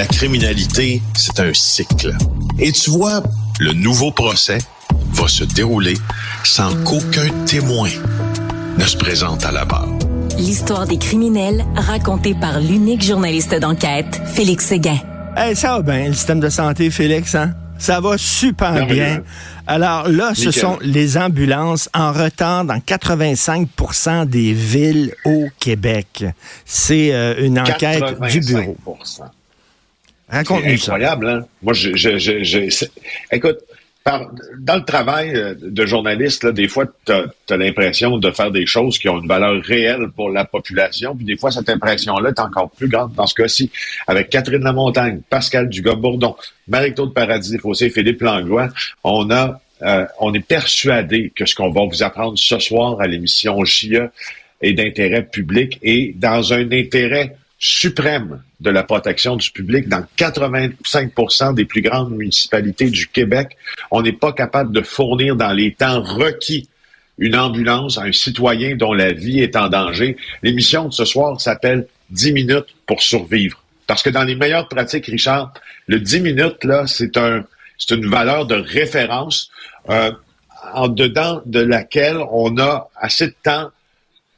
la criminalité, c'est un cycle. Et tu vois, le nouveau procès va se dérouler sans qu'aucun témoin ne se présente à la barre. L'histoire des criminels racontée par l'unique journaliste d'enquête, Félix Séguin. Hey, ça va bien, le système de santé, Félix, hein? Ça va super bien. Alors là, ce sont les ambulances en retard dans 85% des villes au Québec. C'est euh, une enquête du bureau. Raconte-nous ça. incroyable, hein? Moi, je, je, je, écoute, dans le travail euh, de journaliste, là, des fois, tu as, l'impression de faire des choses qui ont une valeur réelle pour la population, puis des fois, cette impression-là est encore plus grande dans ce cas-ci. Avec Catherine Lamontagne, Pascal Dugas-Bourdon, Marie-Claude Paradis-Fossé, Philippe Langlois, on a euh, on est persuadé que ce qu'on va vous apprendre ce soir à l'émission JIA est d'intérêt public et dans un intérêt suprême de la protection du public dans 85% des plus grandes municipalités du Québec. On n'est pas capable de fournir dans les temps requis une ambulance à un citoyen dont la vie est en danger. L'émission de ce soir s'appelle 10 minutes pour survivre. Parce que dans les meilleures pratiques, Richard, le 10 minutes, là, c'est un, c'est une valeur de référence euh, en dedans de laquelle on a assez de temps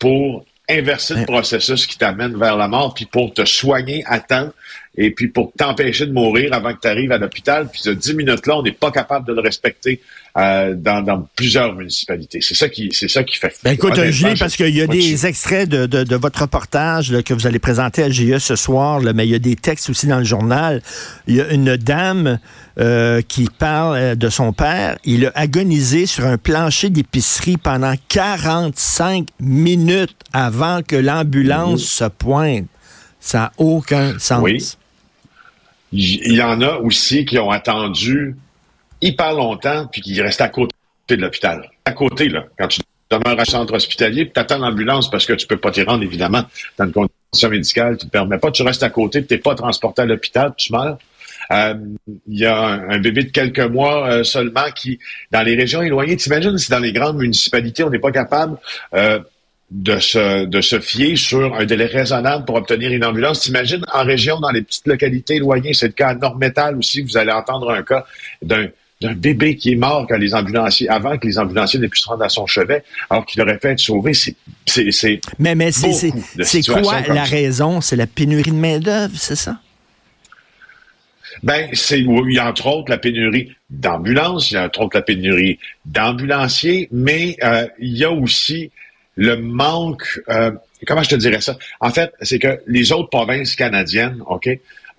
pour inverser le processus qui t'amène vers la mort, puis pour te soigner à temps, et puis pour t'empêcher de mourir avant que tu arrives à l'hôpital. Puis ce 10 minutes-là, on n'est pas capable de le respecter euh, dans, plusieurs municipalités. C'est ça qui, c'est ça qui fait. Ben écoute, Julie, parce qu'il y a des extraits de, de, votre reportage que vous allez présenter à GE ce soir, mais il y a des textes aussi dans le journal. Il y a une dame euh, qui parle euh, de son père. Il a agonisé sur un plancher d'épicerie pendant 45 minutes avant que l'ambulance se pointe. Ça n'a aucun sens. Oui. Il y en a aussi qui ont attendu hyper longtemps, puis qui reste à côté de l'hôpital. À côté, là, quand tu demeures à centre hospitalier, tu attends l'ambulance parce que tu peux pas t'y rendre, évidemment, dans une condition médicale, tu te permets pas, tu restes à côté, tu n'es pas transporté à l'hôpital, tu meurs. Euh, il y a un, bébé de quelques mois euh, seulement qui, dans les régions éloignées, t'imagines si dans les grandes municipalités, on n'est pas capable euh, de se, de se fier sur un délai raisonnable pour obtenir une ambulance. T'imagines en région, dans les petites localités éloignées, c'est le cas à Nord-Métal aussi, vous allez entendre un cas d'un d'un bébé qui est mort quand les ambulanciers, avant que les ambulanciers n'aient pu se rendre à son chevet, alors qu'il aurait fait être sauvé. C'est, c'est, mais, mais c'est, c'est quoi la raison? C'est la pénurie de main-d'œuvre, c'est ça? Ben, c'est il y a entre autres la pénurie d'ambulances, il y a entre autres la pénurie d'ambulanciers, mais euh, il y a aussi le manque. Euh, comment je te dirais ça? En fait, c'est que les autres provinces canadiennes, ok,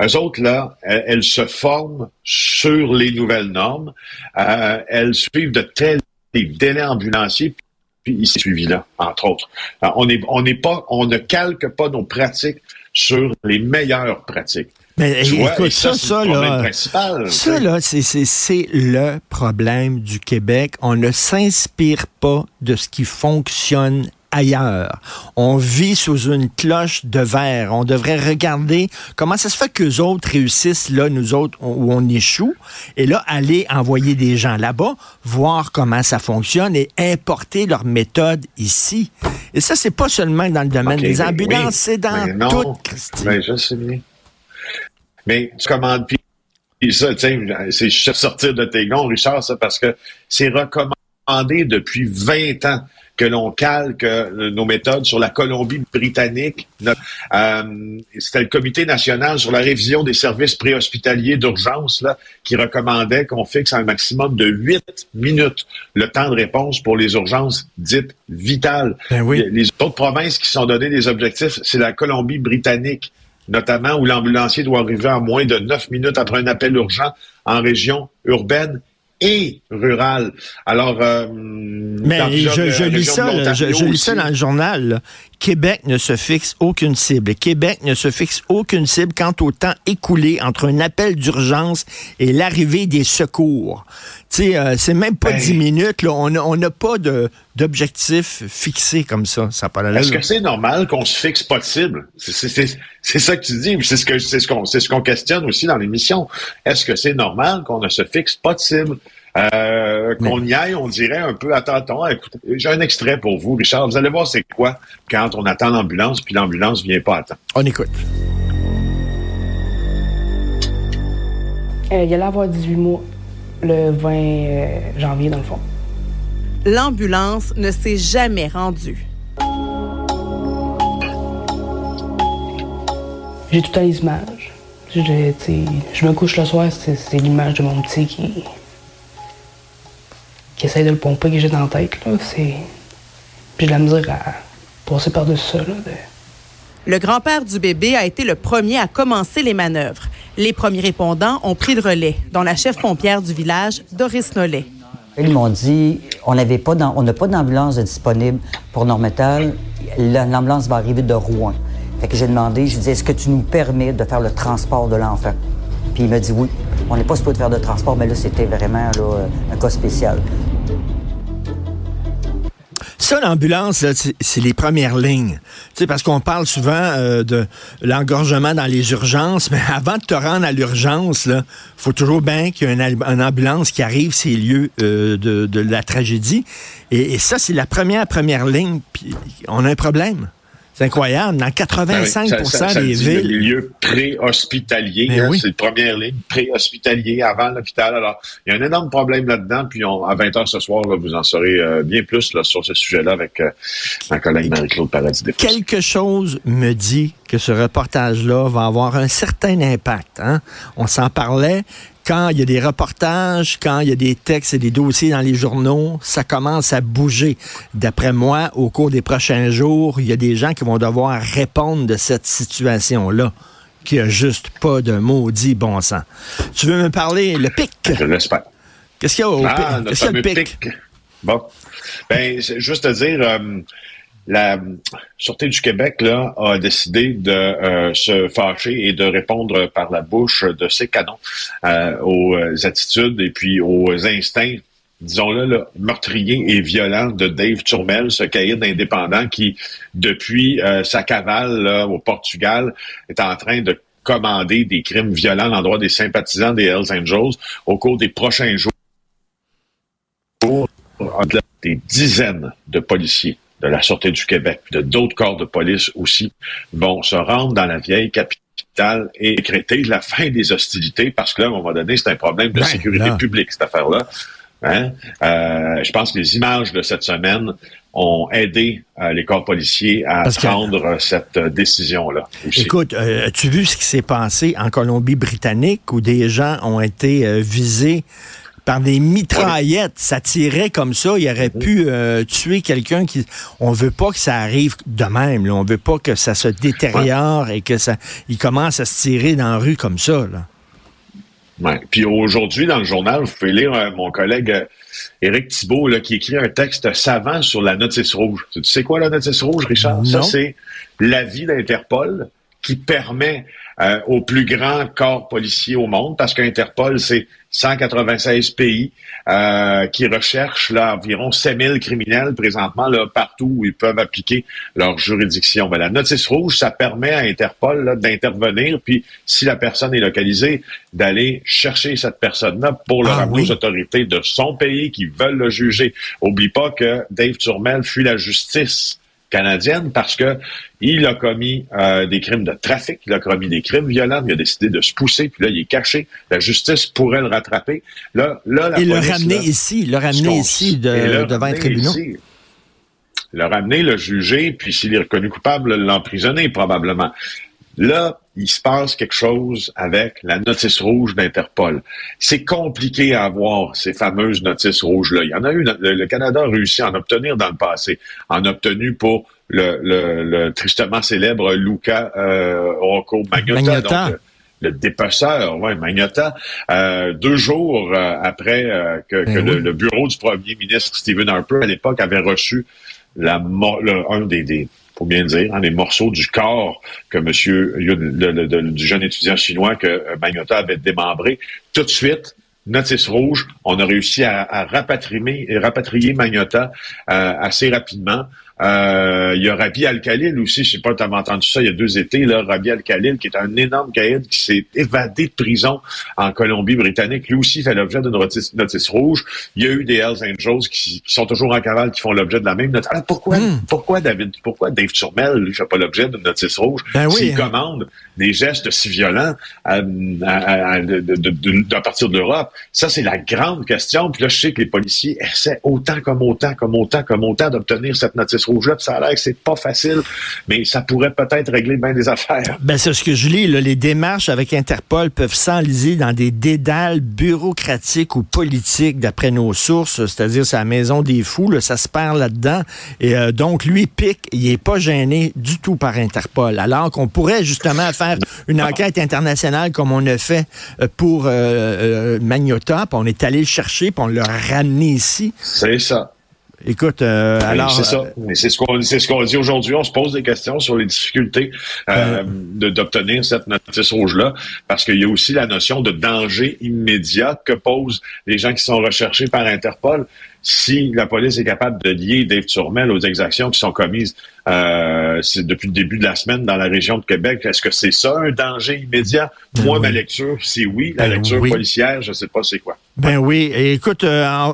eux autres, là, elles, se forment sur les nouvelles normes. Euh, elles suivent de tels délais ambulanciers, puis ils sont suivis là, entre autres. Euh, on est, on n'est pas, on ne calque pas nos pratiques sur les meilleures pratiques. Mais écoute, ça, ça, là, ça, là, c'est le problème du Québec. On ne s'inspire pas de ce qui fonctionne ailleurs. On vit sous une cloche de verre. On devrait regarder comment ça se fait qu'eux autres réussissent là, nous autres, où on échoue, et là, aller envoyer des gens là-bas, voir comment ça fonctionne et importer leur méthode ici. Et ça, c'est pas seulement dans le domaine des ambulances, c'est dans tout, Christy. Mais je sais bien. Mais tu commandes puis ça, c'est sortir de tes gonds, Richard, ça, parce que c'est recommandé depuis 20 ans que l'on calque euh, nos méthodes sur la Colombie-Britannique. Euh, C'était le Comité national sur la révision des services préhospitaliers d'urgence là, qui recommandait qu'on fixe un maximum de 8 minutes le temps de réponse pour les urgences dites vitales. Ben les autres provinces qui sont données des objectifs, c'est la Colombie-Britannique notamment où l'ambulancier doit arriver en moins de 9 minutes après un appel urgent en région urbaine et rural. Alors, euh, mais je, lis ça, je, lis ça dans le journal. Québec ne se fixe aucune cible. Québec ne se fixe aucune cible quant au temps écoulé entre un appel d'urgence et l'arrivée des secours. Tu sais, euh, c'est même pas ben, dix minutes. Là. On n'a pas d'objectif fixé comme ça. ça Est-ce que c'est normal qu'on se fixe pas de cible? C'est ça que tu dis. C'est ce qu'on ce ce qu'on questionne aussi dans l'émission. Est-ce que c'est normal qu'on ne se fixe pas de cible? Euh, qu'on y aille, on dirait un peu à Écoutez, j'ai un extrait pour vous, Richard. Vous allez voir c'est quoi quand on attend l'ambulance, puis l'ambulance vient pas à temps. On écoute. Euh, il allait avoir 18 mois le 20 euh, janvier, dans le fond. L'ambulance ne s'est jamais rendue. J'ai tout à l'image. Je, je me couche le soir, c'est l'image de mon petit qui, qui essaie de le pomper que j'ai dans la tête. J'ai de la misère à passer par-dessus ça. Le grand-père du bébé a été le premier à commencer les manœuvres. Les premiers répondants ont pris le relais, dont la chef pompière du village, Doris Nollet. Ils m'ont dit on n'avait pas on n'a pas d'ambulance disponible pour Normetal. L'ambulance va arriver de Rouen. Fait que j'ai demandé, je lui ai dit est-ce que tu nous permets de faire le transport de l'enfant? Puis il m'a dit oui. On n'est pas supposé faire de transport, mais là c'était vraiment un cas spécial. L'ambulance, c'est les premières lignes. parce qu'on parle souvent euh, de l'engorgement dans les urgences, mais avant de te rendre à l'urgence, il faut toujours bien qu'il y ait une, ambulance qui arrive ces lieux euh, de, la tragédie. Et, et ça, c'est la première, première ligne. Puis on a un problème. C'est incroyable. Dans 85% ben des villes. Les lieux pré-hospitaliers, ben hein, c'est la première ligne, pré-hospitalier avant l'hôpital. Alors, il y a un énorme problème là-dedans. Puis à 20 h ce soir, vous en saurez euh, bien plus sur ce sujet-là avec euh, ma collègue Marie-Claude Paradis. Quelque chose me dit que ce reportage-là va avoir un certain impact. Hein? On s'en parlait quand il y a des reportages, quand il y a des textes et des dossiers dans les journaux, ça commence à bouger. D'après moi, au cours des prochains jours, il y a des gens qui vont devoir répondre de cette situation-là qui a juste pas de maudit bon sens. Tu veux me parler le pic? Je l'espère. Qu'est-ce qu'il y a au ah, pic? Qu'est-ce qu'il y a le pic? Bon. Ben, juste à dire, euh, la Sûreté du Québec là, a décidé de euh, se fâcher et de répondre par la bouche de ses canons euh, aux attitudes et puis aux instincts disons-le, meurtrier et violent de Dave Turmel, ce caïd indépendant qui, depuis euh, sa cavale au Portugal, est en train de commander des crimes violents à l'endroit des sympathisants des Hells Angels au cours des prochains jours. Des dizaines de policiers de la Sûreté du Québec, de d'autres corps de police aussi, vont se rendre dans la vieille capitale et décréter la fin des hostilités parce que là, à un moment donné, c'est un problème de ben, sécurité publique, cette affaire-là. Hein? Euh, je pense que les images de cette semaine ont aidé euh, les corps policiers à prendre cette euh, décision-là. Écoute, as-tu vu ce qui s'est passé en Colombie-Britannique où des gens ont été visés par des mitraillettes. Ça tirait comme ça. Il aurait pu euh, tuer quelqu'un qui. On veut pas que ça arrive de même. Là. On veut pas que ça se détériore et que ça. Il commence à se tirer dans la rue comme ça. Là. Ouais. Puis aujourd'hui, dans le journal, vous pouvez lire euh, mon collègue euh, Éric Thibault là, qui écrit un texte savant sur la notice rouge. Tu sais quoi la notice rouge, Richard? Ça, c'est l'avis d'Interpol qui permet euh, au plus grand corps policier au monde, parce qu'Interpol, c'est 196 pays euh, qui recherchent là, environ 7000 criminels présentement là, partout où ils peuvent appliquer leur juridiction. Ben, la notice rouge, ça permet à Interpol d'intervenir, puis si la personne est localisée, d'aller chercher cette personne-là pour le ah ramener aux autorités de son pays qui veulent le juger. Oublie pas que Dave Turmel fuit la justice canadienne parce que il a commis euh, des crimes de trafic, il a commis des crimes violents, il a décidé de se pousser, puis là, il est caché. La justice pourrait le rattraper. Là, là, la Et le ramener ici, le ramener ici de, devant les tribunaux. le ramener, le juger, puis s'il est reconnu coupable, l'emprisonner probablement. Là, il se passe quelque chose avec la notice rouge d'Interpol. C'est compliqué à avoir ces fameuses notices rouges-là. Il y en a eu, le, Canada a réussi à en obtenir dans le passé, en obtenu pour le, tristement célèbre Luca euh, Rocco Magnotta, Donc, le dépeceur, ouais, Magnota, euh, deux jours euh, après euh, que, ben le, bureau du premier ministre Stephen Harper à l'époque avait reçu la, le, un des, des faut bien dire, hein, les morceaux du corps que Monsieur du jeune étudiant chinois que euh, Magnota avait démembré. Tout de suite, notice rouge, on a réussi à, rapatrier, rapatrier Magnota euh, assez rapidement. Euh, il y a Rabi Al-Khalil aussi, je sais pas, tu entendu ça il y a deux étés, là, Rabi Al-Khalil, qui est un énorme caïd qui s'est évadé de prison en Colombie-Britannique. Lui aussi fait l'objet d'une notice, rouge. Il y a eu des Hells Angels qui, sont toujours en cavale, qui font l'objet de la même notice. Alors pourquoi, hmm. pourquoi David, pourquoi Dave Turmel, lui, fait pas l'objet d'une notice rouge? Ben oui, S'il commande des gestes si violents à, à, partir de l'Europe, ça, c'est la grande question. Puis là, je sais que les policiers essaient autant comme autant, comme autant, comme autant d'obtenir cette notice rouge-là. ça a l'air que c'est pas facile, mais ça pourrait peut-être régler bien des affaires. Ben, c'est ce que je lis. les démarches avec Interpol peuvent s'enliser dans des dédales bureaucratiques ou politiques, d'après nos sources, c'est-à-dire c'est la maison des fous, ça se perd là-dedans. Et euh, donc, lui, pique, il est pas gêné du tout par Interpol. Alors qu'on pourrait justement faire une enquête internationale comme on a fait euh, pour euh, euh Magnota, on est allé le chercher, puis on l'a ramené ici. C'est ça. Écoute, euh, alors. C'est ça. c'est ce qu'on c'est ce qu'on dit aujourd'hui. On se pose des questions sur les difficultés euh, d'obtenir cette notice rouge-là, parce qu'il y a aussi la notion de danger immédiat que posent les gens qui sont recherchés par Interpol si la police est capable de lier Dave Turmel aux exactions qui sont commises euh, depuis le début de la semaine dans la région de Québec, est-ce que c'est ça un danger immédiat? Ben Moi, ma lecture, c'est oui. La ben lecture policière, je ne sais pas c'est quoi. Ben oui. écoute, euh, en,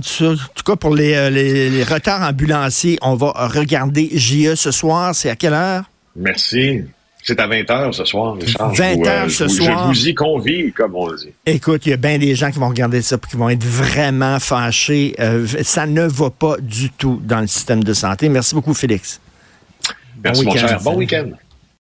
tout cas, pour les, euh, les, les retards ambulanciers, on va regarder JE ce soir. C'est à quelle heure? Merci. C'est à 20h ce soir, Richard. 20h euh, ce soir. Je vous y convie, comme on dit. Écoute, il y a bien des gens qui vont regarder ça et qui vont être vraiment fâchés. Euh, ça ne va pas du tout dans le système de santé. Merci beaucoup, Félix. Merci, bon mon cher. Bon week-end.